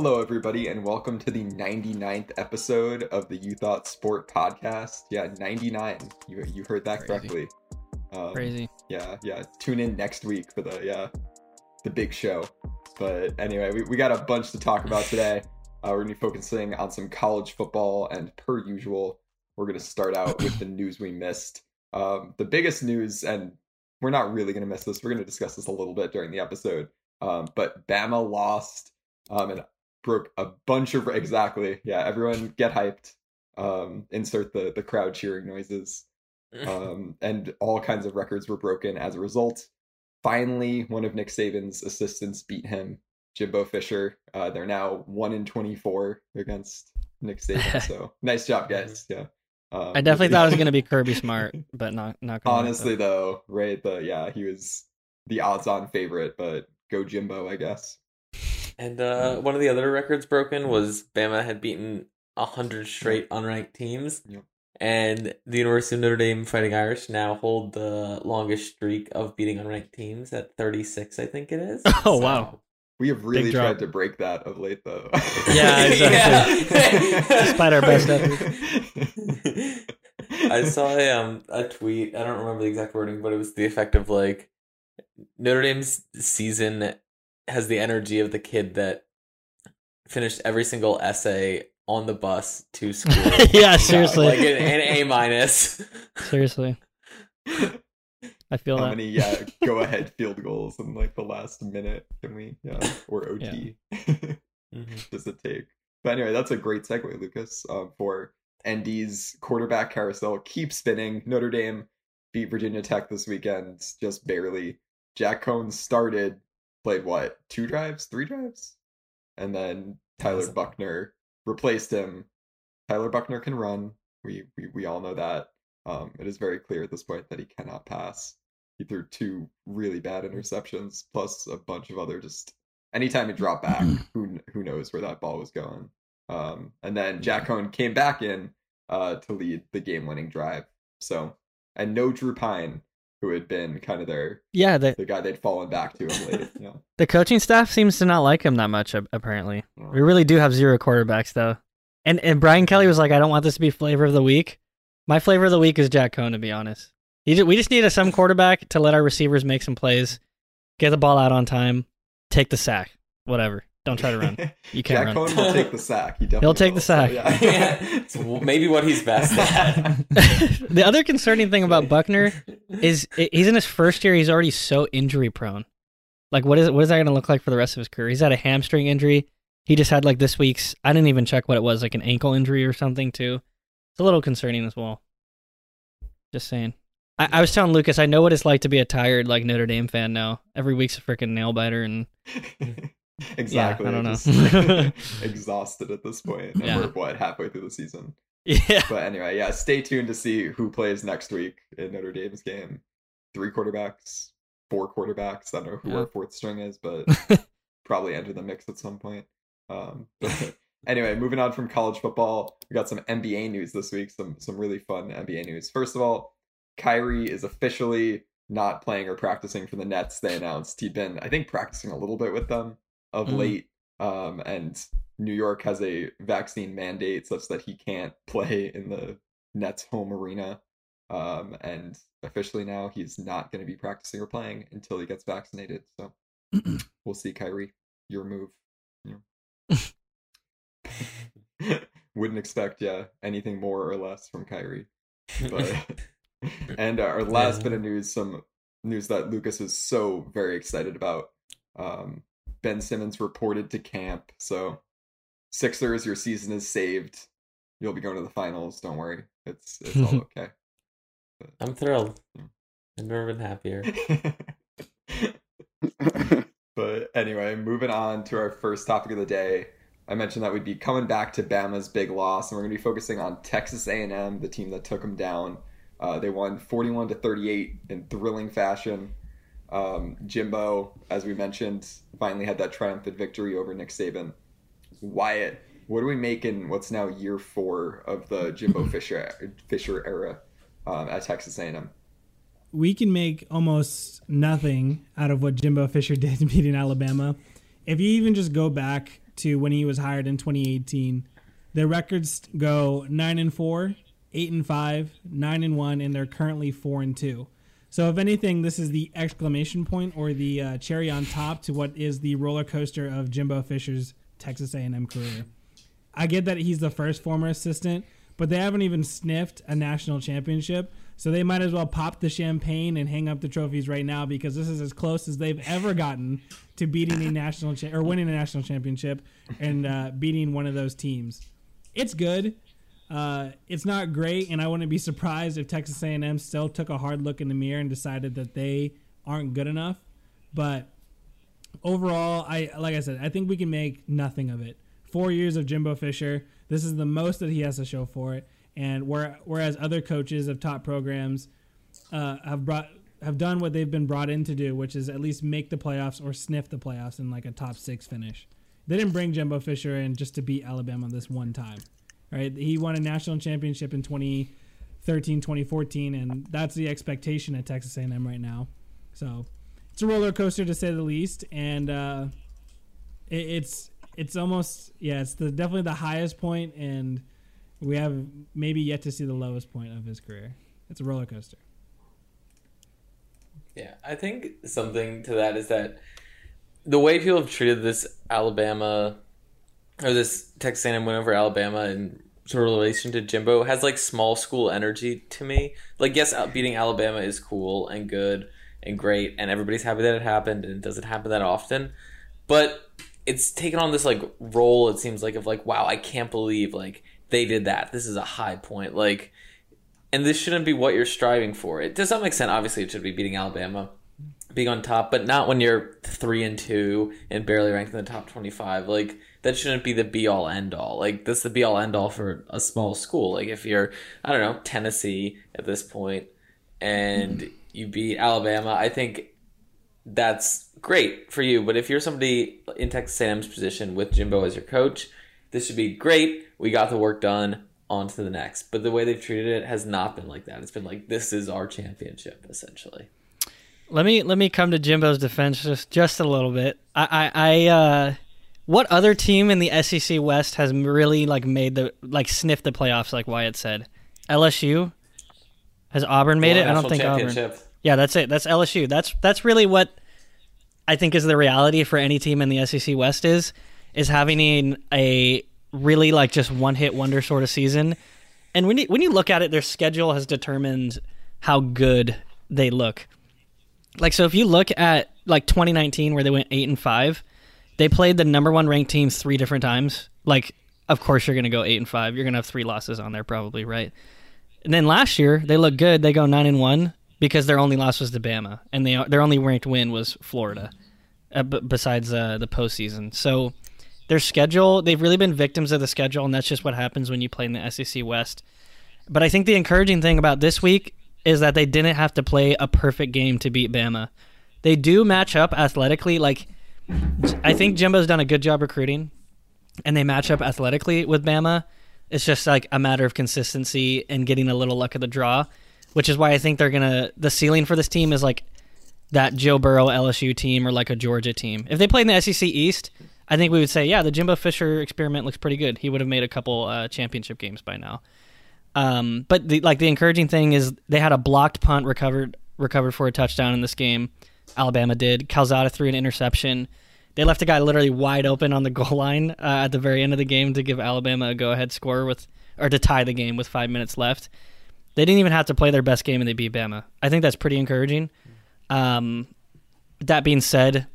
Hello, everybody, and welcome to the 99th episode of the You Thought Sport podcast. Yeah, 99. You, you heard that Crazy. correctly. Um, Crazy. Yeah, yeah. Tune in next week for the yeah the big show. But anyway, we, we got a bunch to talk about today. Uh, we're gonna be focusing on some college football, and per usual, we're gonna start out with the news we missed. Um, the biggest news, and we're not really gonna miss this. We're gonna discuss this a little bit during the episode. Um, but Bama lost um, and broke a bunch of exactly. Yeah, everyone get hyped. Um, insert the the crowd cheering noises um, and all kinds of records were broken as a result. Finally, one of Nick Saban's assistants beat him, Jimbo Fisher. Uh, they're now one in twenty-four against Nick Saban. So nice job, guys. Yeah. Um, I definitely thought it was gonna be Kirby Smart, but not not gonna Honestly, though, right? The yeah, he was the odds-on favorite, but go Jimbo, I guess. And uh, one of the other records broken was Bama had beaten hundred straight unranked teams, Yep. and the University of Notre Dame Fighting Irish now hold the longest streak of beating unranked teams at thirty six. I think it is. Oh, wow. We have really drop. tried to break that of late, though. Yeah, exactly. Yeah. Despite our best efforts. I saw a um a tweet. I don't remember the exact wording, but it was the effect of like Notre Dame's season has the energy of the kid that finished every single essay on the bus to school. yeah, seriously, like an, an A minus. seriously. I feel like How that. many yeah go ahead field goals in like the last minute can we yeah or OT Mhm. does it take? But anyway, that's a great segue, Lucas, um, for ND's quarterback carousel. Keep spinning. Notre Dame beat Virginia Tech this weekend, just barely. Jack Coan started, played what, two drives, three drives? And then Tyler Awesome. Buchner replaced him. Tyler Buchner can run. We, we we all know that. Um, it is very clear at this point that he cannot pass. He threw two really bad interceptions, plus a bunch of other just anytime he dropped back, who who knows where that ball was going. Um, and then Jack Coan came back in uh, to lead the game-winning drive. So, and no Drew Pine, who had been kind of their Yeah, the the guy they'd fallen back to of late. You know? the coaching staff seems to not like him that much. ap- Apparently, oh. we really do have zero quarterbacks though. And and Brian Kelly was like, I don't want this to be flavor of the week. My flavor of the week is Jack Coan, to be honest. He ju- we just need a some quarterback to let our receivers make some plays, get the ball out on time, take the sack, whatever. Don't try to run. You can't Jack run. Coan will take the sack. He definitely He'll take the will. So, sack. yeah. yeah, it's maybe what he's best at. the other concerning thing about Buchner is he's in his first year. He's already so injury prone. Like, what is what is that going to look like for the rest of his career? He's had a hamstring injury. He just had like this week's. I didn't even check what it was, like an ankle injury or something too. It's a little concerning as well. Just saying. I, I was telling Lucas, I know what it's like to be a tired like Notre Dame fan now. Every week's a freaking nail biter, and exactly. I don't know. Just exhausted at this point. And Yeah. we're what halfway through the season. yeah, But anyway, yeah, stay tuned to see who plays next week in Notre Dame's game. Three quarterbacks, four quarterbacks. I don't know who Yeah. our fourth string is, but probably enter the mix at some point. Um, but anyway, moving on from college football, we got some NBA news this week. Some some really fun NBA news. First of all, Kyrie is officially not playing or practicing for the Nets. They announced he'd been, I think, practicing a little bit with them of Mm. late. Um, and New York has a vaccine mandate such that he can't play in the Nets home arena. Um, and officially now he's not going to be practicing or playing until he gets vaccinated. So we'll see, Kyrie, your move. You know. Wouldn't expect, yeah, anything more or less from Kyrie. But and our last Yeah. bit of news, some news that Lucas is so very excited about. Um, ben Simmons reported to camp, so Sixers, your season is saved. You'll be going to the finals. Don't worry, it's it's all okay. I'm thrilled. Yeah. I've never been happier. but anyway, moving on to our first topic of the day. I mentioned that we'd be coming back to Bama's big loss, and we're going to be focusing on Texas A&M, the team that took them down. Uh, they won 41 to 38 in thrilling fashion. Um, Jimbo, as we mentioned, finally had that triumphant victory over Nick Saban. Wyatt, what are we making? What's now year four of the Jimbo Fisher Fisher era um, at Texas A&M? we can make almost nothing out of what Jimbo Fisher did beating Alabama. If you even just go back to when he was hired in 2018. Their records go nine and four, eight and five, nine and one, and they're currently four and two. So if anything, this is the exclamation point or the uh, cherry on top to what is the roller coaster of Jimbo Fisher's Texas A&M career. I get that he's the first former assistant, but they haven't even sniffed a national championship. So they might as well pop the champagne and hang up the trophies right now because this is as close as they've ever gotten to beating a national cha- or winning a national championship and uh, beating one of those teams. It's good. Uh, it's not great, and I wouldn't be surprised if Texas A&M still took a hard look in the mirror and decided that they aren't good enough. But overall, I like I said, I think we can make nothing of it. Four years of Jimbo Fisher. This is the most that he has to show for it. And where, whereas other coaches of top programs uh, have brought have done what they've been brought in to do, which is at least make the playoffs or sniff the playoffs in like a top six finish. They didn't bring Jimbo Fisher in just to beat Alabama this one time, right? He won a national championship in 2013, 2014, and that's the expectation at Texas A&M right now. So it's a roller coaster to say the least, and uh, it, it's it's almost yeah, it's the definitely the highest point, and we have maybe yet to see the lowest point of his career. It's a roller coaster. Yeah, I think something to that is that the way people have treated this Alabama or this Texas A&M win over Alabama in sort of relation to Jimbo has like small school energy to me. Like, yes, beating Alabama is cool and good and great, and everybody's happy that it happened, and it doesn't happen that often. But it's taken on this like role. It seems like of like, wow, I can't believe like they did that. This is a high point. Like, and this shouldn't be what you're striving for. It to some extent, obviously, it should be beating Alabama, being on top, but not when you're three and two and barely ranked in the top twenty-five. Like that shouldn't be the be all end all. Like this is the be all end all for a small school. Like if you're, I don't know, Tennessee at this point, and you beat Alabama, I think that's great for you. But if you're somebody in Texas A&M's position with Jimbo as your coach, this should be great. We got the work done. On to the next. But the way they've treated it has not been like that. It's been like this is our championship essentially. Let me let me come to Jimbo's defense just just a little bit. I I, I uh, what other team in the SEC West has really like made the like sniffed the playoffs like Wyatt said? LSU has Auburn made Well, it? I don't think Auburn. Yeah, that's it. That's LSU. That's that's really what I think is the reality for any team in the SEC West is is having a, a really like just one hit wonder sort of season. And when you when you look at it, their schedule has determined how good they look. Like so, if you look at like 2019 where they went eight and five, they played the number one ranked teams three different times. Like, of course you're gonna go eight and five. You're gonna have three losses on there probably, right? And then last year they look good. They go nine and one because their only loss was to Bama, and they their only ranked win was Florida. Uh, b- besides uh, the postseason, so their schedule they've really been victims of the schedule, and that's just what happens when you play in the SEC West. But I think the encouraging thing about this week is that they didn't have to play a perfect game to beat Bama. They do match up athletically. Like I think Jimbo's done a good job recruiting, and they match up athletically with Bama. It's just like a matter of consistency and getting a little luck of the draw, which is why I think they're gonna. The ceiling for this team is like that Joe Burrow LSU team or like a Georgia team. If they played in the SEC East, I think we would say, yeah, the Jimbo Fisher experiment looks pretty good. He would have made a couple uh, championship games by now. Um, but the, like the encouraging thing is they had a blocked punt recovered recovered for a touchdown in this game. Alabama did. Calzada threw an interception. They left a guy literally wide open on the goal line uh, at the very end of the game to give Alabama a go ahead score with or to tie the game with five minutes left. They didn't even have to play their best game and they beat Bama. I think that's pretty encouraging. Um, that being said,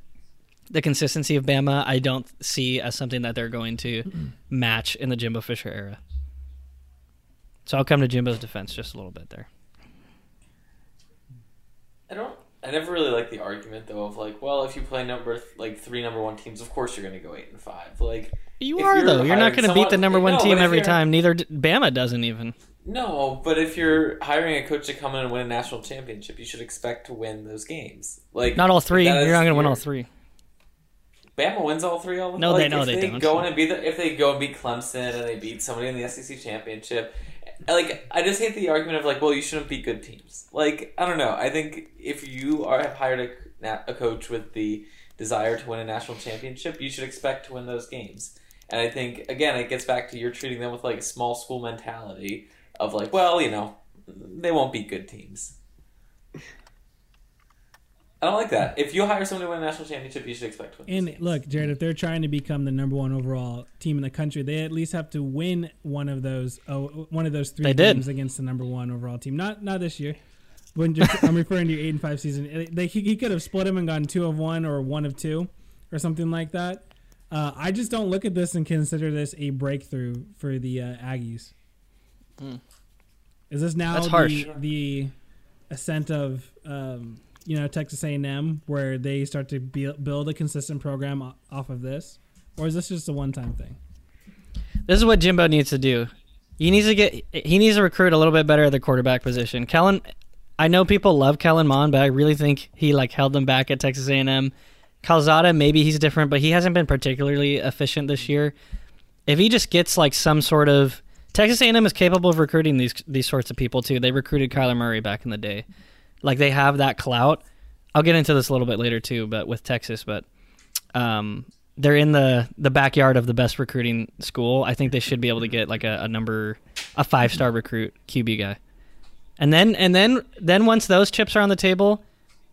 the consistency of Bama I don't see as something that they're going to match in the Jimbo Fisher era. So I'll come to Jimbo's defense just a little bit there. I don't. I never really like the argument though of like, well, if you play number th- like three number one teams, of course you're going to go eight and five. Like You are you're though. You're not going to beat the number one No, team every time. Neither d- Bama doesn't even. no, but if you're hiring a coach to come in and win a national championship, you should expect to win those games. Like Not all three. You're not going to win all three. Bama wins all three all the No, like, they- no, they they don't. Go in and beat the, if they go and beat Clemson and they beat somebody in the SEC championship. Like I just hate the argument of like, well, you shouldn't be good teams. Like I don't know. I think if you are have hired a, a coach with the desire to win a national championship, you should expect to win those games. And I think again, it gets back to you're treating them with like a small school mentality of like, well, you know, they won't be good teams. I don't like that. If you hire someone to win a national championship, you should expect to win. those And games. look, Jared, if they're trying to become the number one overall team in the country, they at least have to win one of those oh, one of those three They did. games against the number one overall team. Not not this year. When just, I'm referring to your eight and five season, they, he, he could have split them and gone two of one or one of two, or something like that. Uh, I just don't look at this and consider this a breakthrough for the uh, Aggies. Is this now That's the, harsh. the ascent of um, you know Texas A&M where they start to build a consistent program off of this, or is this just a one-time thing? This is what Jimbo needs to do. He needs to get he needs to recruit a little bit better at the quarterback position. Kellen, I know people love Kellen Mond, but I really think he like held them back at Texas A&M. Calzada, maybe he's different, but he hasn't been particularly efficient this year. If he just gets like some sort of Texas A&M is capable of recruiting these these sorts of people too. They recruited Kyler Murray back in the day. Like they have that clout. I'll get into this a little bit later too, but with Texas, but um, they're in the the backyard of the best recruiting school. I think they should be able to get like a, a number a five star recruit QB guy, and then and then then once those chips are on the table,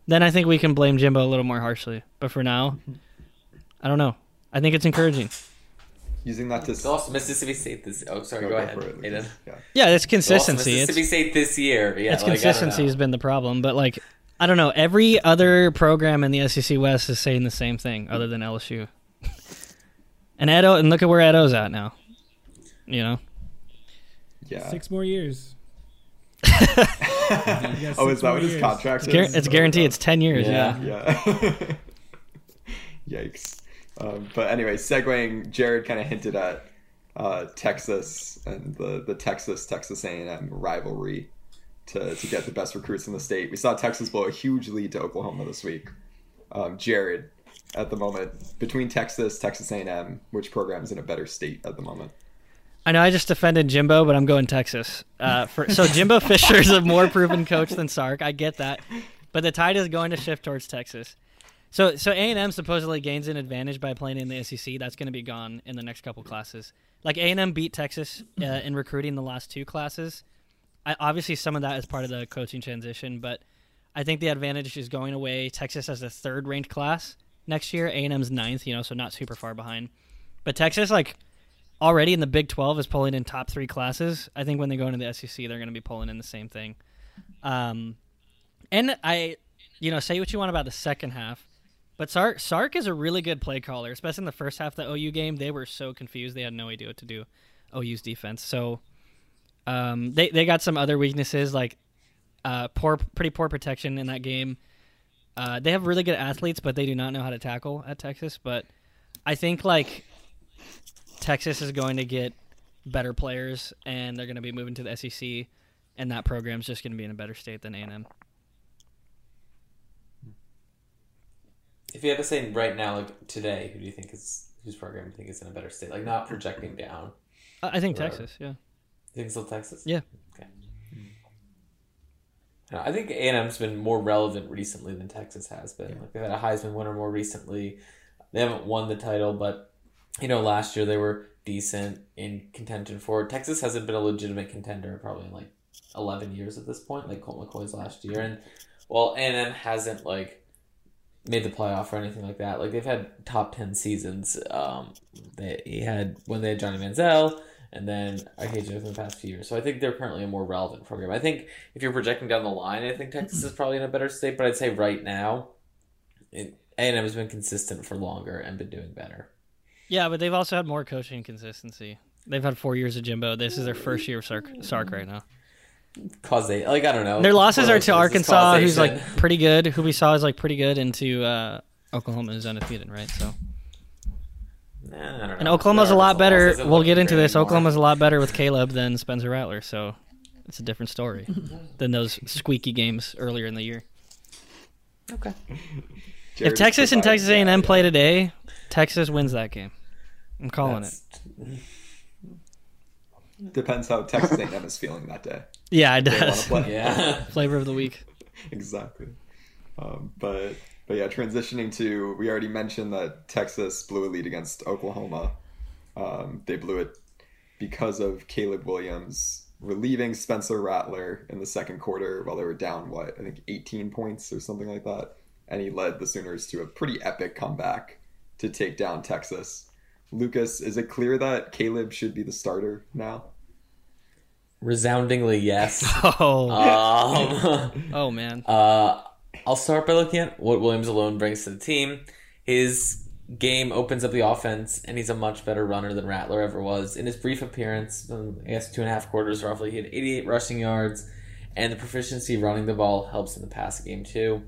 then I think we can blame Jimbo a little more harshly. But for now, I don't know. I think it's encouraging. Using that to They lost Mississippi State this. Oh, sorry. No, go, go ahead, it, Aiden. Lucas. Yeah. Yeah, it's They lost consistency. Mississippi it's, State this year. Yeah, it's like, consistency has been the problem. But like, I don't know. Every other program in the SEC West is saying the same thing, other than LSU. and Edo, and look at where Edo's at now. You know. Yeah. Six more years. oh, is that what his years. contract It's, is? guar- it's guaranteed. It's ten years. Yeah. Yeah. Yeah. Yikes. Um, but anyway, segueing, Jared kind of hinted at uh, Texas and the, the Texas Texas A&M rivalry to, to get the best recruits in the state. We saw Texas blow a huge lead to Oklahoma this week. Um, Jared, at the moment, between Texas, Texas A&M, which program's in a better state at the moment? I know I just defended Jimbo, but I'm going Texas. Uh, for, so Jimbo Fisher is a more proven coach than Sark. I get that, but the tide is going to shift towards Texas. So so A and M supposedly gains an advantage by playing in the SEC. That's going to be gone in the next couple classes. Like A and M beat Texas uh, in recruiting the last two classes. I, obviously, some of that is part of the coaching transition, but I think the advantage is going away. Texas has a third ranked class next year. A and M's ninth, you know, so not super far behind. But Texas, like already in the Big 12 is pulling in top three classes. I think when they go into the SEC, they're going to be pulling in the same thing. Um, and I, you know, say what you want about the second half, but Sark, Sark is a really good play caller, especially in the first half of the OU game. They were so confused; they had no idea what to do. OU's defense. So um, they they got some other weaknesses like uh, poor, pretty poor protection in that game. Uh, they have really good athletes, but they do not know how to tackle at Texas. But I think like Texas is going to get better players, and they're going to be moving to the SEC, and that program's just going to be in a better state than A and M. If you had to say right now, like today, who do you think is whose program do you think is in a better state? Like not projecting down. I I think Right. Texas, yeah. You think still Texas? Yeah. Okay. No, I think A and M's been more relevant recently than Texas has been. Like they've had a Heisman winner more recently. They haven't won the title, but you know, last year they were decent in contention for. it. Texas hasn't been a legitimate contender probably in like eleven years at this point, like Colt McCoy's last year, and well, A and M hasn't like made the playoff or anything like that. Like they've had top ten seasons. Um, they he had when they had Johnny Manziel, and then Arcadia in the past few years. So I think they're currently a more relevant program. I think if you're projecting down the line, I think Texas is probably in a better state. But I'd say right now, A and M has been consistent for longer and been doing better. Yeah, but they've also had more coaching consistency. They've had four years of Jimbo. This is their first year of Sark, Sark right now. Causation, like I don't know. Their losses are to is this Arkansas, who's like pretty good, who we saw is like pretty good, and to uh, Oklahoma, who's undefeated, right? So, Nah, I don't know. and Oklahoma's a lot better. Arkansas We'll get into this. anymore. Oklahoma's a lot better with Caleb than Spencer Rattler, so it's a different story than those squeaky games earlier in the year. okay. Jared if Texas and Texas A&M play today, Texas wins that game. I'm calling it. That's- Depends how Texas A&M is feeling that day. Yeah, it They want to does. play. Yeah. Flavor of the week. exactly. Um, but but yeah, transitioning to we already mentioned that Texas blew a lead against Oklahoma. Um, they blew it because of Caleb Williams relieving Spencer Rattler in the second quarter while they were down what I think 18 points or something like that, and he led the Sooners to a pretty epic comeback to take down Texas. Lucas, is it clear that Caleb should be the starter now? Resoundingly yes. Oh, um, oh man. Uh, I'll start by looking at what Williams alone brings to the team. His game opens up the offense, and he's a much better runner than Rattler ever was. In his brief appearance, um, I guess two and a half quarters roughly, he had 88 rushing yards, and the proficiency running the ball helps in the passing game too.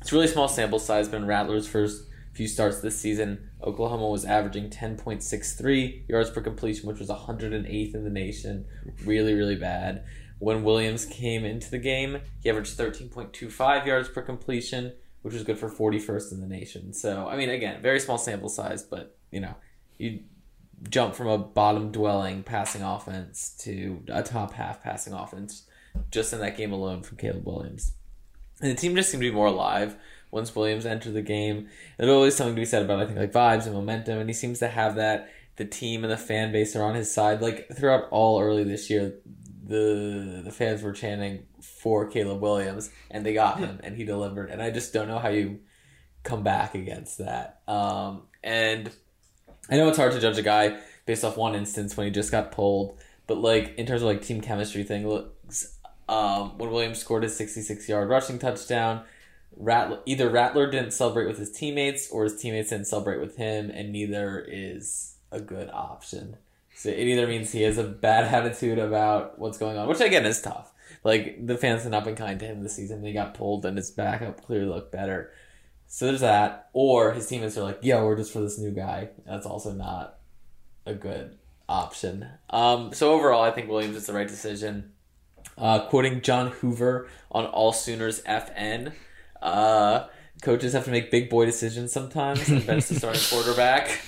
It's a really small sample size, but in Rattler's first few starts this season, Oklahoma was averaging 10.63 yards per completion, which was 108th in the nation. Really, really bad. When Williams came into the game, he averaged 13.25 yards per completion, which was good for 41st in the nation. So, I mean, again, very small sample size, but, you know, you jump from a bottom dwelling passing offense to a top half passing offense just in that game alone from Caleb Williams. And the team just seemed to be more alive once Williams entered the game. There's always something to be said about I think like vibes and momentum, and he seems to have that. The team and the fan base are on his side. Like throughout all early this year, the the fans were chanting for Caleb Williams, and they got him, and he delivered. And I just don't know how you come back against that. Um, and I know it's hard to judge a guy based off one instance when he just got pulled, but like in terms of like team chemistry thing, looks um, when Williams scored his 66 yard rushing touchdown, Rattler, either Rattler didn't celebrate with his teammates or his teammates didn't celebrate with him, and neither is a good option. So it either means he has a bad attitude about what's going on, which again is tough. Like the fans have not been kind to him this season. They got pulled, and his backup clearly looked better. So there's that. Or his teammates are like, "Yo, we're just for this new guy." That's also not a good option. Um, so overall, I think Williams is the right decision. Uh, quoting John Hoover on All Sooners FN. Uh, coaches have to make big boy decisions sometimes and bench the starting quarterback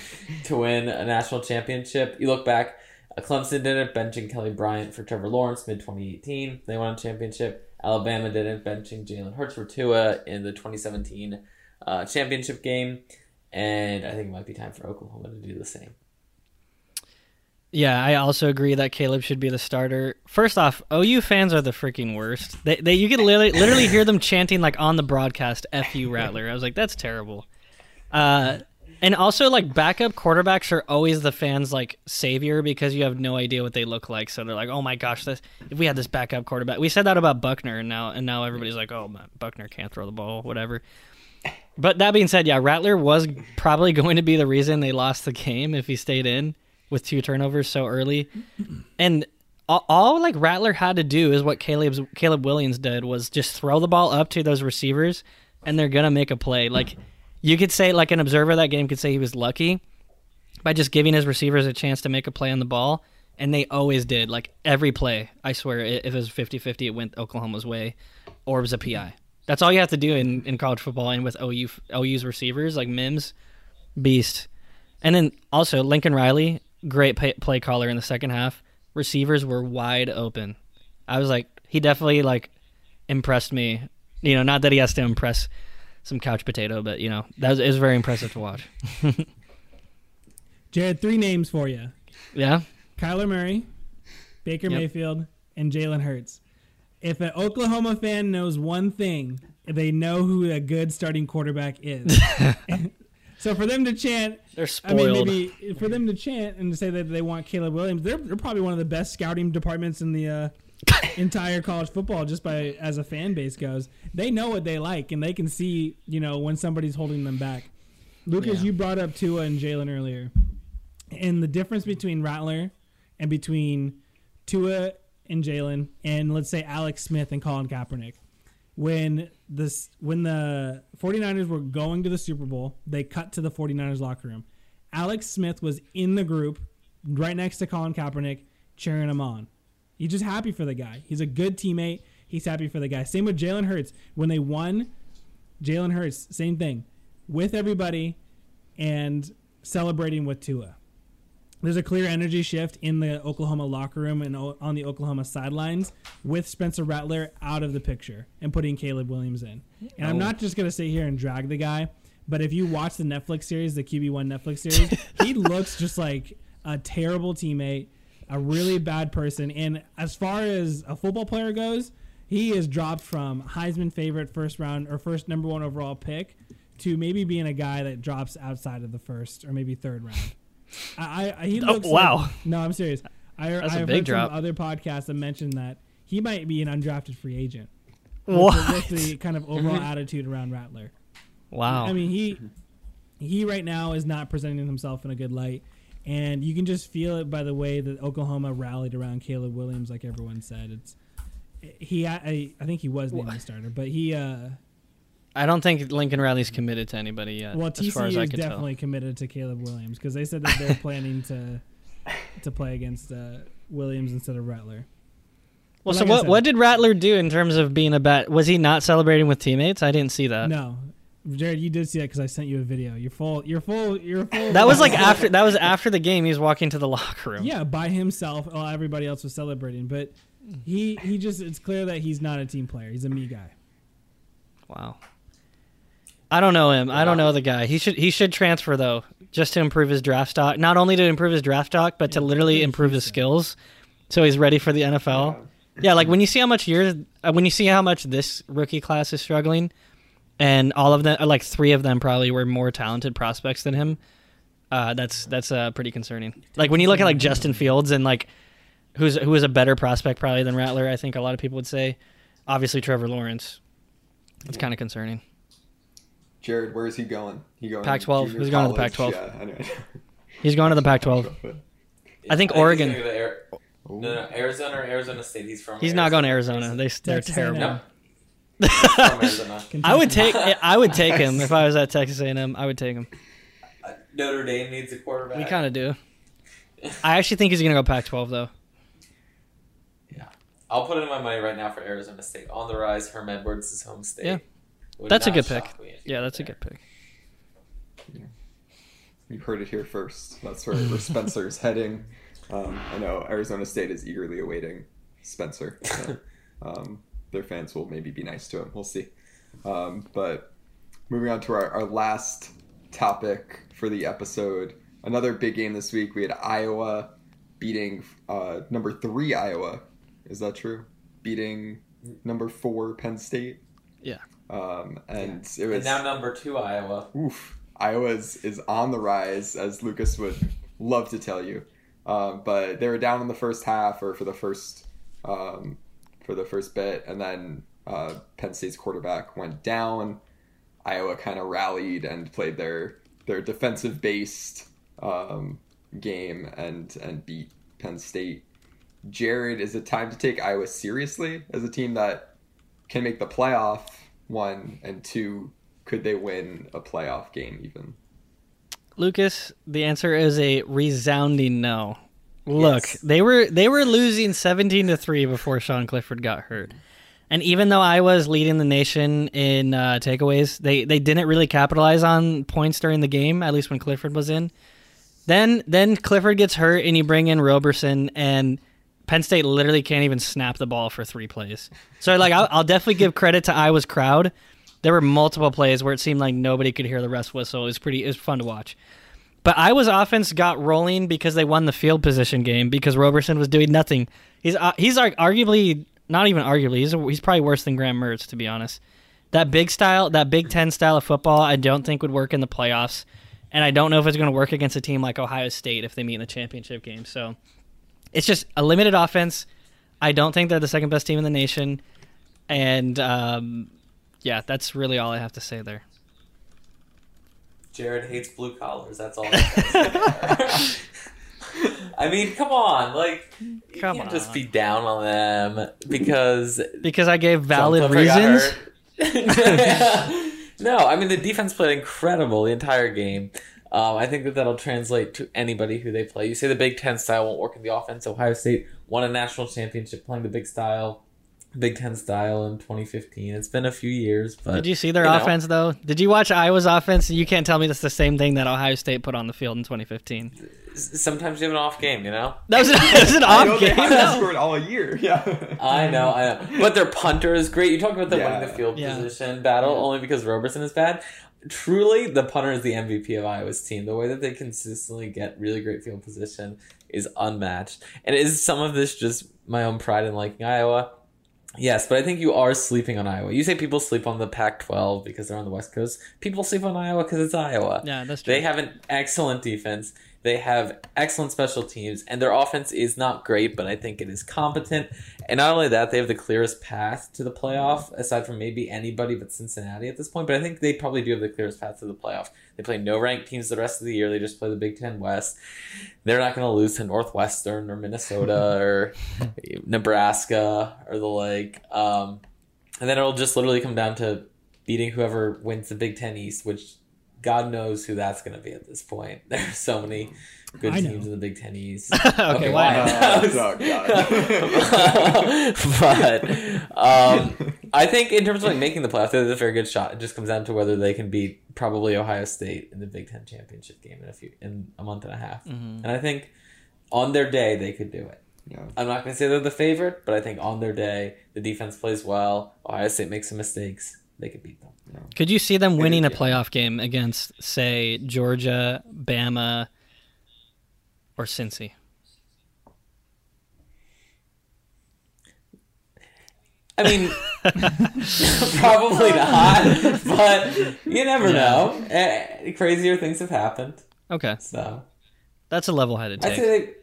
to win a national championship. You look back, uh, Clemson did it, benching Kelly Bryant for Trevor Lawrence mid 2018. They won a championship. Alabama did it, benching Jalen Hurts for Tua in the 2017 uh, championship game. And I think it might be time for Oklahoma to do the same. Yeah, I also agree that Caleb should be the starter. First off, OU fans are the freaking worst. They, they you could literally literally hear them chanting like on the broadcast "F you Rattler." I was like, that's terrible. Uh, and also like backup quarterbacks are always the fans like savior because you have no idea what they look like. So they're like, oh my gosh, this if we had this backup quarterback. We said that about Buchner, and now and now everybody's like, oh man, Buchner can't throw the ball, whatever. But that being said, yeah, Rattler was probably going to be the reason they lost the game if he stayed in with two turnovers so early. And all, all, like Rattler had to do is what Caleb's Caleb Williams did was just throw the ball up to those receivers and they're gonna make a play. Like you could say like an observer that game could say he was lucky by just giving his receivers a chance to make a play on the ball. And they always did. Like every play, I swear, if it was 50 50, it went Oklahoma's way or it was a PI. That's all you have to do in, in college football and with OU OU's receivers like Mims, beast. And then also Lincoln Riley, great pay, play caller in the second half. Receivers were wide open. I was like, he definitely like impressed me. You know, not that he has to impress some couch potato, but you know, that was, it was very impressive to watch. Jared, three names for you. Yeah. Kyler Murray, Baker Yep. Mayfield, and Jalen Hurts. If an Oklahoma fan knows one thing, they know who a good starting quarterback is. so for them to chant, They're spoiled. I mean, maybe for them to chant and to say that they want Caleb Williams, they're, they're probably one of the best scouting departments in the uh, entire college football, just by as a fan base goes. They know what they like, and they can see, you know, when somebody's holding them back. Lucas, Yeah. you brought up Tua and Jalen earlier, and the difference between Rattler and between Tua and Jalen, and let's say Alex Smith and Colin Kaepernick when this when the 49ers were going to the Super Bowl, they cut to the 49ers locker room. Alex Smith was in the group right next to Colin Kaepernick cheering him on. He's just happy for the guy. He's a good teammate. He's happy for the guy. Same with Jalen Hurts. When they won, Jalen Hurts, same thing. With everybody and celebrating with Tua. There's a clear energy shift in the Oklahoma locker room and on the Oklahoma sidelines with Spencer Rattler out of the picture and putting Caleb Williams in. And I'm Oh. not just gonna sit here and drag the guy, but if you watch the Netflix series, the QB one Netflix series, he looks just like a terrible teammate, a really bad person. And as far as a football player goes, he is dropped from Heisman favorite first round or first number one overall pick to maybe being a guy that drops outside of the first or maybe third round. I, I he Oh, looks wow. like- no, I'm serious. I, That's a I've big heard drop. from other podcasts that mentioned that he might be an undrafted free agent. with the- What? The kind of overall attitude around Rattler. Wow. I mean, he he right now is not presenting himself in a good light, and you can just feel it by the way that Oklahoma rallied around Caleb Williams, like everyone said. It's he. I, I think he was named the starter, but he. uh I don't think Lincoln Riley's committed to anybody yet. Well, as far as TCU I is can definitely committed to Caleb Williams because they said that they're planning to to play against uh, Williams instead of Rattler. Well, But so what said- what did Rattler do in terms of being a bat? Was he not celebrating with teammates? I didn't see that. no, Jared, you did see that because I sent you a video. You're full. You're full. You're full. That was like after that was after the game. He was walking to the locker room. Yeah, by himself while everybody else was celebrating. But he he just it's clear that he's not a team player. He's a me guy. Wow. I don't know him. I don't know the guy. He should he should transfer though, just to improve his draft stock. Not only to improve his draft stock, but to literally improve his skills, so he's ready for the NFL. Yeah, like when you see how much years, uh, when you see how much this rookie class is struggling, and all of them, uh, like three of them, probably were more talented prospects than him. Uh, that's that's uh, pretty concerning. Like when you look at like Justin Fields and like who's who is a better prospect probably than Rattler. I think a lot of people would say, obviously Trevor Lawrence. It's kind of concerning. Jared, where is he going? He going Pac-12. junior He's going to the? Pac-12. Yeah, anyway. He's going to the Pac-12. I think Oregon. gonna go to Ar- no, no, Arizona or Arizona State. He's from. He's not going to Arizona. They they're Texas terrible. A&M. No, he's from Arizona. I would take I would take him if I was at Texas A&M. I would take him. Uh, Notre Dame needs a quarterback. We kind of do. I actually think he's going to go Pac-12 though. Yeah, I'll put in my money right now for Arizona State on the rise. Herm Edwards is home state. Yeah. Would That's a good pick. me if he Yeah, went that's a good pick. You heard it here first. That's where, where Spencer's heading. Um, I know Arizona State is eagerly awaiting Spencer. So, um, their fans will maybe be nice to him. We'll see. Um, but moving on to our, our last topic for the episode. Another big game this week. We had Iowa beating uh, number three Iowa. Is that true? Beating number four Penn State. Yeah. Um, and it And was now number two Iowa. Oof. Iowa is, is on the rise, as Lucas would love to tell you. Um, but they were down in the first half, or for the first um, for the first bit, and then uh, Penn State's quarterback went down. Iowa kind of rallied and played their their defensive based um, game and and beat Penn State. Jared, is it time to take Iowa seriously as a team that can make the playoff? One and two, could they win a playoff game even? Lucas, the answer is a resounding no. Look, Yes. they were they were losing 17 to 3 before Sean Clifford got hurt. And even though I was leading the nation in uh, takeaways, they, they didn't really capitalize on points during the game, at least when Clifford was in. Then then Clifford gets hurt and you bring in Roberson and Penn State literally can't even snap the ball for three plays. So like I'll, I'll definitely give credit to Iowa's crowd. There were multiple plays where it seemed like nobody could hear the rest whistle. It was pretty it was fun to watch. But Iowa's offense got rolling because they won the field position game because Roberson was doing nothing. He's uh, he's arguably not even arguably he's he's probably worse than Graham Mertz to be honest. That big style, that Big Ten style of football, I don't think would work in the playoffs, and I don't know if it's going to work against a team like Ohio State if they meet in the championship game. So it's just a limited offense. I don't think they're the second best team in the nation, and um, yeah, that's really all I have to say there. Jared hates blue collars. That's all. I have to say. I mean, come on, like you Come can't just be down on them because Because I gave valid John Clifford got reasons. no, I mean the defense played incredible the entire game. Um, I think that that'll translate to anybody who they play. You say the Big Ten style won't work in the offense. Ohio State won a national championship playing the big style, Big Ten style in 2015. It's been a few years, but Did you see their you know. offense though? Did you watch Iowa's offense? You can't tell me that's the same thing that Ohio State put on the field in 2015. sometimes you have an off game, you know. That was, that was an I know off they game. haven't No. scored all year. Yeah. I know, I know. But their punter is great. You talk about them Yeah. winning the field Yeah. position battle only because Roberson is bad. Truly, the punter is the MVP of Iowa's team. The way that they consistently get really great field position is unmatched. And is some of this just my own pride in liking Iowa? Yes, but I think you are sleeping on Iowa. You say people sleep on the Pac 12 because they're on the West Coast. People sleep on Iowa because it's Iowa. Yeah, that's true. They have an excellent defense. They have excellent special teams, and their offense is not great, but I think it is competent. And not only that, they have the clearest path to the playoff, aside from maybe anybody but Cincinnati at this point. But I think they probably do have the clearest path to the playoff. They play no ranked teams the rest of the year. They just play the Big Ten West. They're not going to lose to Northwestern or Minnesota or Nebraska or the like. Um, and then it'll just literally come down to beating whoever wins the Big Ten East, which God knows who that's going to be at this point. There are so many good I know. teams in the Big Ten East. okay, why? wow. not? Oh, but um, I think in terms of like making the playoffs, there's a very good shot. It just comes down to whether they can beat probably Ohio State in the Big Ten championship game in a few in a month and a half. Mhm. And I think on their day they could do it. Yeah. I'm not going to say they're the favorite, but I think on their day the defense plays well. Ohio State makes some mistakes. They could beat them. Could you see them winning a playoff game against, say, Georgia, Bama, or Cincy? I mean, probably not, but you never know. Eh, crazier things have happened. Okay, So that's a level-headed I'd take. say they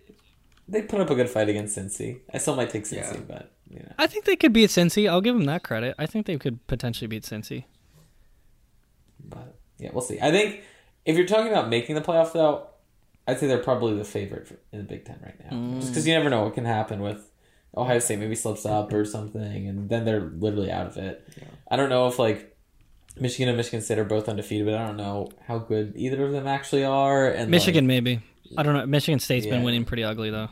they put up a good fight against Cincy. I still might take Cincy, Yeah. but know. I think they could beat Cincy. I'll give them that credit. I think they could potentially beat Cincy. But yeah, we'll see. I think if you're talking about making the playoff, though, I'd say they're probably the favorite in the Big Ten right now. Just because mm. you never know what can happen with Ohio State maybe slips up or something, and then they're literally out of it. Yeah. I don't know if like Michigan and Michigan State are both undefeated, but I don't know how good either of them actually are. And Michigan, like, maybe. I don't know. Michigan State's been winning pretty ugly though.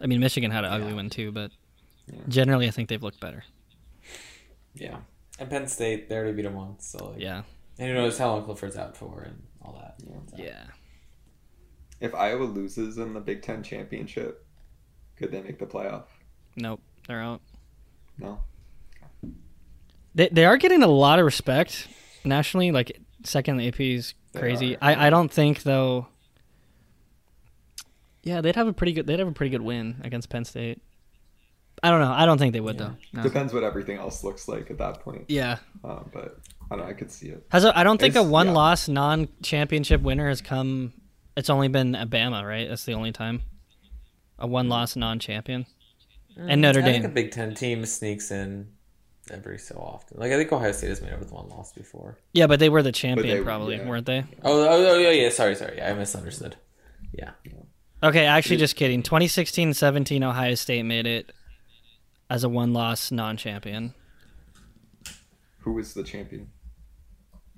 I mean, Michigan had an ugly win too, but Yeah. generally, I think they've looked better. yeah, and Penn State they already beat them once, so like, Yeah, and who knows how long Clifford's out for and all that. So. yeah. If Iowa loses in the Big Ten championship, could they make the playoff? Nope, they're out. No. They they are getting a lot of respect nationally. Like second the AP is crazy. I I don't think though. Yeah, they'd have a pretty good. They'd have a pretty good win against Penn State. I don't know. I don't think they would Yeah. though. No. Depends what everything else looks like at that point. Yeah, Uh, but I don't know. I could see it. has a, I don't think a It's- one yeah. loss non championship winner has come. It's only been Alabama, right? That's the only time. A one loss non champion. And Notre I think Dame. a Big Ten team sneaks in every so often. Like I think Ohio State has made it with one loss before. Yeah, but they were the champion, they- probably, yeah. weren't they? Oh, oh, oh, yeah, yeah. Sorry, sorry. I misunderstood. Yeah. Okay, actually, just kidding. 2016 17, Ohio State made it as a one loss non champion. Who was the champion?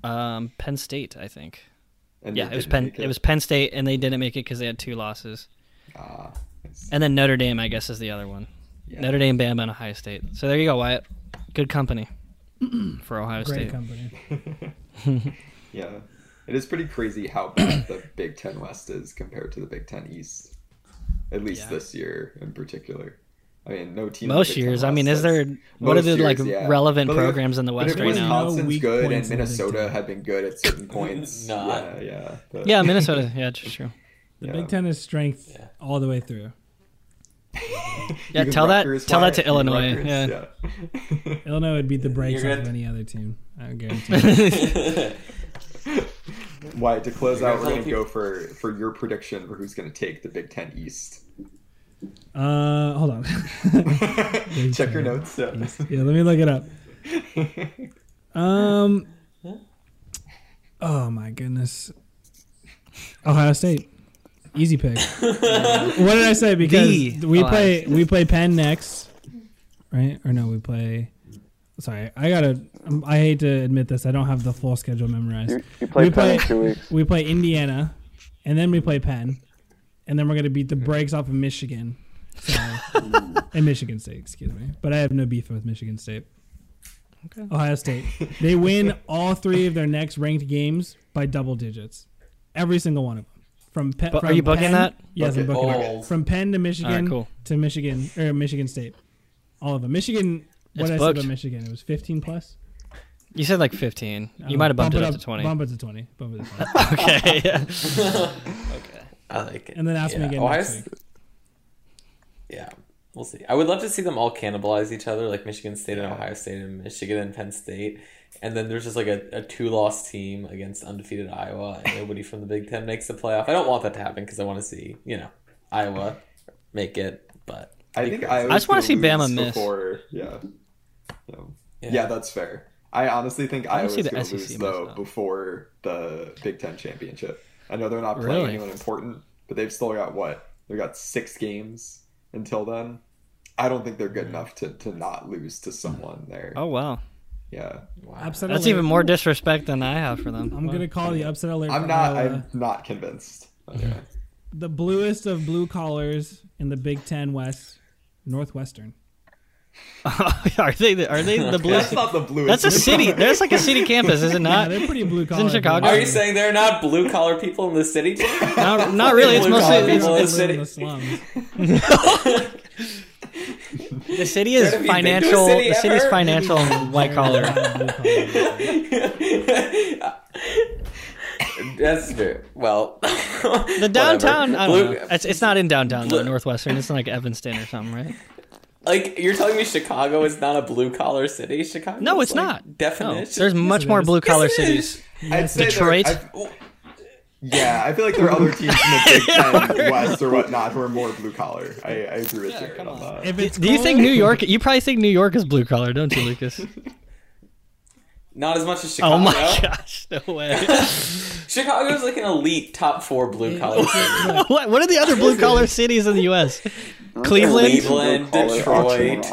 Um, Penn State, I think. And Yeah, it was Penn. make It. was Penn State, and they didn't make it because they had two losses. Ah, And then Notre Dame, I guess, is the other one. yeah. Notre Dame, Bama, and Ohio State. So there you go, Wyatt. Good company for Ohio Great State. company. yeah. It is pretty crazy how bad the Big Ten West is compared to the Big Ten East. At least Yeah. this year in particular. I mean, no team. Most years, I mean, is there what are most the like yeah. relevant But, like, programs in the But West if right now? Wisconsin's good and in the Big Minnesota Ten. had been good at certain points. Not. Yeah, yeah. but- Yeah, Minnesota. Yeah, true. The Yeah. Big Ten is strength Yeah. all the way through. Yeah, Even tell that- Rutgers, tell that to even Illinois, Rutgers, yeah. Illinois would beat the brakes off of any other team. I guarantee. Wyatt, to close You're out, we're gonna people- go for for your prediction for who's gonna take the Big Ten East. Uh, hold on. Check your notes. Yeah. yeah, let me look it up. Um. Oh my goodness. Ohio State, easy pick. what did I say? Because The we Ohio play we play Penn next, right? Or no, we play. Sorry, I gotta. um, I hate to admit this. I don't have the full schedule memorized. You, you play We Penn in play- two weeks. We play Indiana, and then we play Penn, and then we're gonna beat the mm-hmm. brakes off of Michigan. So, and Michigan State, excuse me. But I have no beef with Michigan State. Okay. Ohio State. They win all three of their next ranked games by double digits. Every single one of them. from Penn. But are you booking that? Yes, I'm Book it. booking it. From Penn to Michigan All right, cool. to Michigan or Michigan State. All of them. Michigan. What It's did I say booked. about Michigan? It was 15 plus. You said like 15. Oh, You uh, might have bumped bump it up, to 20. Bump it to 20. Bump it to 20. okay. Yeah. okay. I like it. and then ask me again Ohio next S- week. Yeah, we'll see. I would love to see them all cannibalize each other, like Michigan State and Ohio State and Michigan and Penn State. And then there's just like a, a two loss team against undefeated Iowa, and nobody from the Big Ten makes the playoff. I don't want that to happen because I want to see, you know, Iowa make it. But I think I I just wanna see Bama miss. Before, yeah. So, Yeah. yeah. that's fair. I honestly think I wanna Iowa's see the going to SEC lose though though. before the Big Ten championship. I know they're not playing Really? anyone important, but they've still got what? They've got six games until then. I don't think they're good mm. enough to, to not lose to someone there. Oh wow. Yeah, wow. Upset That's alert. even more disrespect than I have for them. I'm Wow. gonna call the upset alert. I'm not. Iowa. I'm not convinced. Anyway. the bluest of blue collars in the Big Ten West, Northwestern. are they the, are they the blue? That's not the bluest. That's a city. That's like a city campus, is it Yeah, not? they're pretty blue collar. in. Chicago? Are you saying they're not blue collar people in the city? Not, not really. It's Blue collar mostly people in the live in city. the slums? the city is Have you been to a financial. city The city's ever? financial and white collar. That's true. Well, The downtown. I don't Blue, know. It's, it's not in downtown though. Blue- Northwestern. It's in like Evanston or something, right? Like you're telling me Chicago is not a blue collar city? Chicago? No, it's like, not. No, there's much more blue collar cities. is. I'd say there- Detroit? I- yeah, I feel like there are other teams in the Big Ten West or whatnot who are more blue collar. I, I agree with Yeah, Jared come on on. that. Do you think New York? You probably think New York is blue collar, don't you, Lucas? Not as much as Chicago. Oh my gosh, no way. Chicago's like an elite top four blue collar city. what, what are the other blue collar cities in the U.S.? Cleveland? Cleveland, Detroit.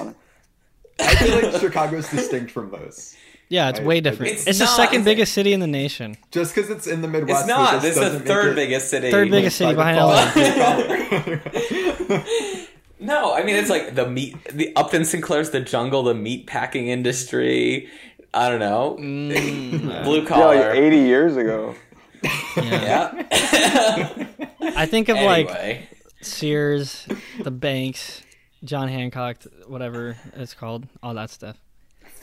I feel like Chicago's distinct from those. Yeah, it's I- way different. It's It's, the second biggest city in the nation. Just because it's in the Midwest. It's not. This is the third biggest city. Third biggest city behind default LA. No, I mean it's like the meat, the Upton Sinclair's the jungle, the meat packing industry. I don't know, Mm, blue Yeah, collar. like 80 years ago. yeah. yeah. I think of like Sears, the banks, John Hancock, whatever it's called, all that stuff.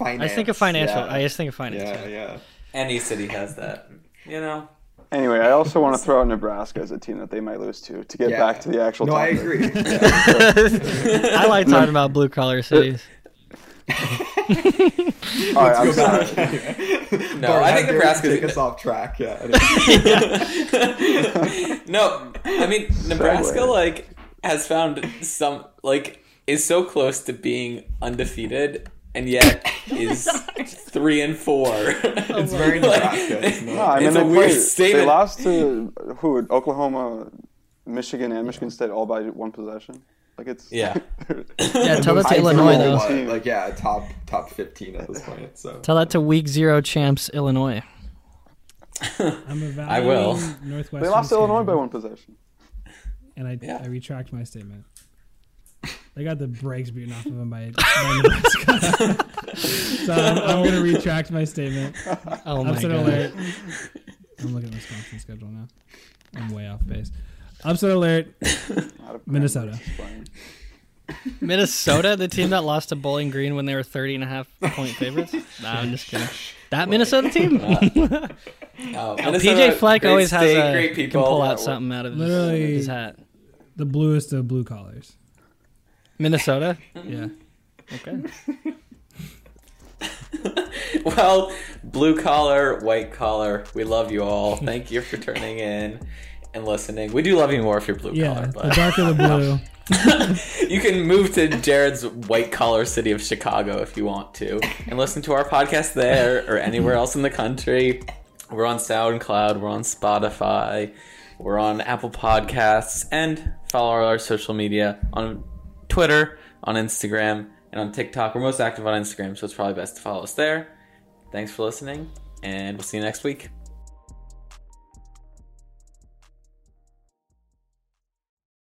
I just think of financial. Yeah. I just think of finance. yeah, yeah. yeah. any city has that. You know. Anyway, I also want to throw out Nebraska as a team that they might lose to to get Yeah. back to the actual No, I agree. I like talking about blue collar cities. All right, I'm sorry. back. No, Bart, I think Nebraska you Nebraska's- take us off track. Yeah. no, I mean Nebraska Segue. like has found some like is so close to being undefeated and yet oh is three and four. It's very Nebraska. It's No, I mean It's they, a weird played- statement. They lost to who? Oklahoma, Michigan, and Michigan State all by one possession. Like it's Yeah. Yeah, tell that to Illinois though. what, Like yeah, top top fifteen at this point. So Tell that to week zero champs Illinois. I'm I will. Northwestern they lost to Illinois by one possession. and I, Yeah. I retract my statement. They got the brakes beaten off of them by, by Nebraska. so I'm, I'm going to retract my statement. Oh my god. alert. I'm looking at the Wisconsin schedule now. I'm way off base. Upset alert. Out of Minnesota. Minnesota, the team that lost to Bowling Green when they were 30 and a half point favorites? Nah, I'm just kidding. That Minnesota team? Uh, oh, PJ Minnesota, Fleck always has state, a great can pull out something out of his, Literally- his hat. The bluest of blue collars. Minnesota? Yeah. Okay. Well, blue collar, white collar, we love you all. Thank you for turning in and listening. We do love you more if you're blue Yeah. collar, The but darker the blue. you can move to Jared's white collar city of Chicago if you want to and listen to our podcast there or anywhere else in the country. We're on SoundCloud, we're on Spotify, we're on Apple Podcasts, and follow our social media on Twitter, on Instagram, and on TikTok. We're most active on Instagram, so it's probably best to follow us there. Thanks for listening, and we'll see you next week.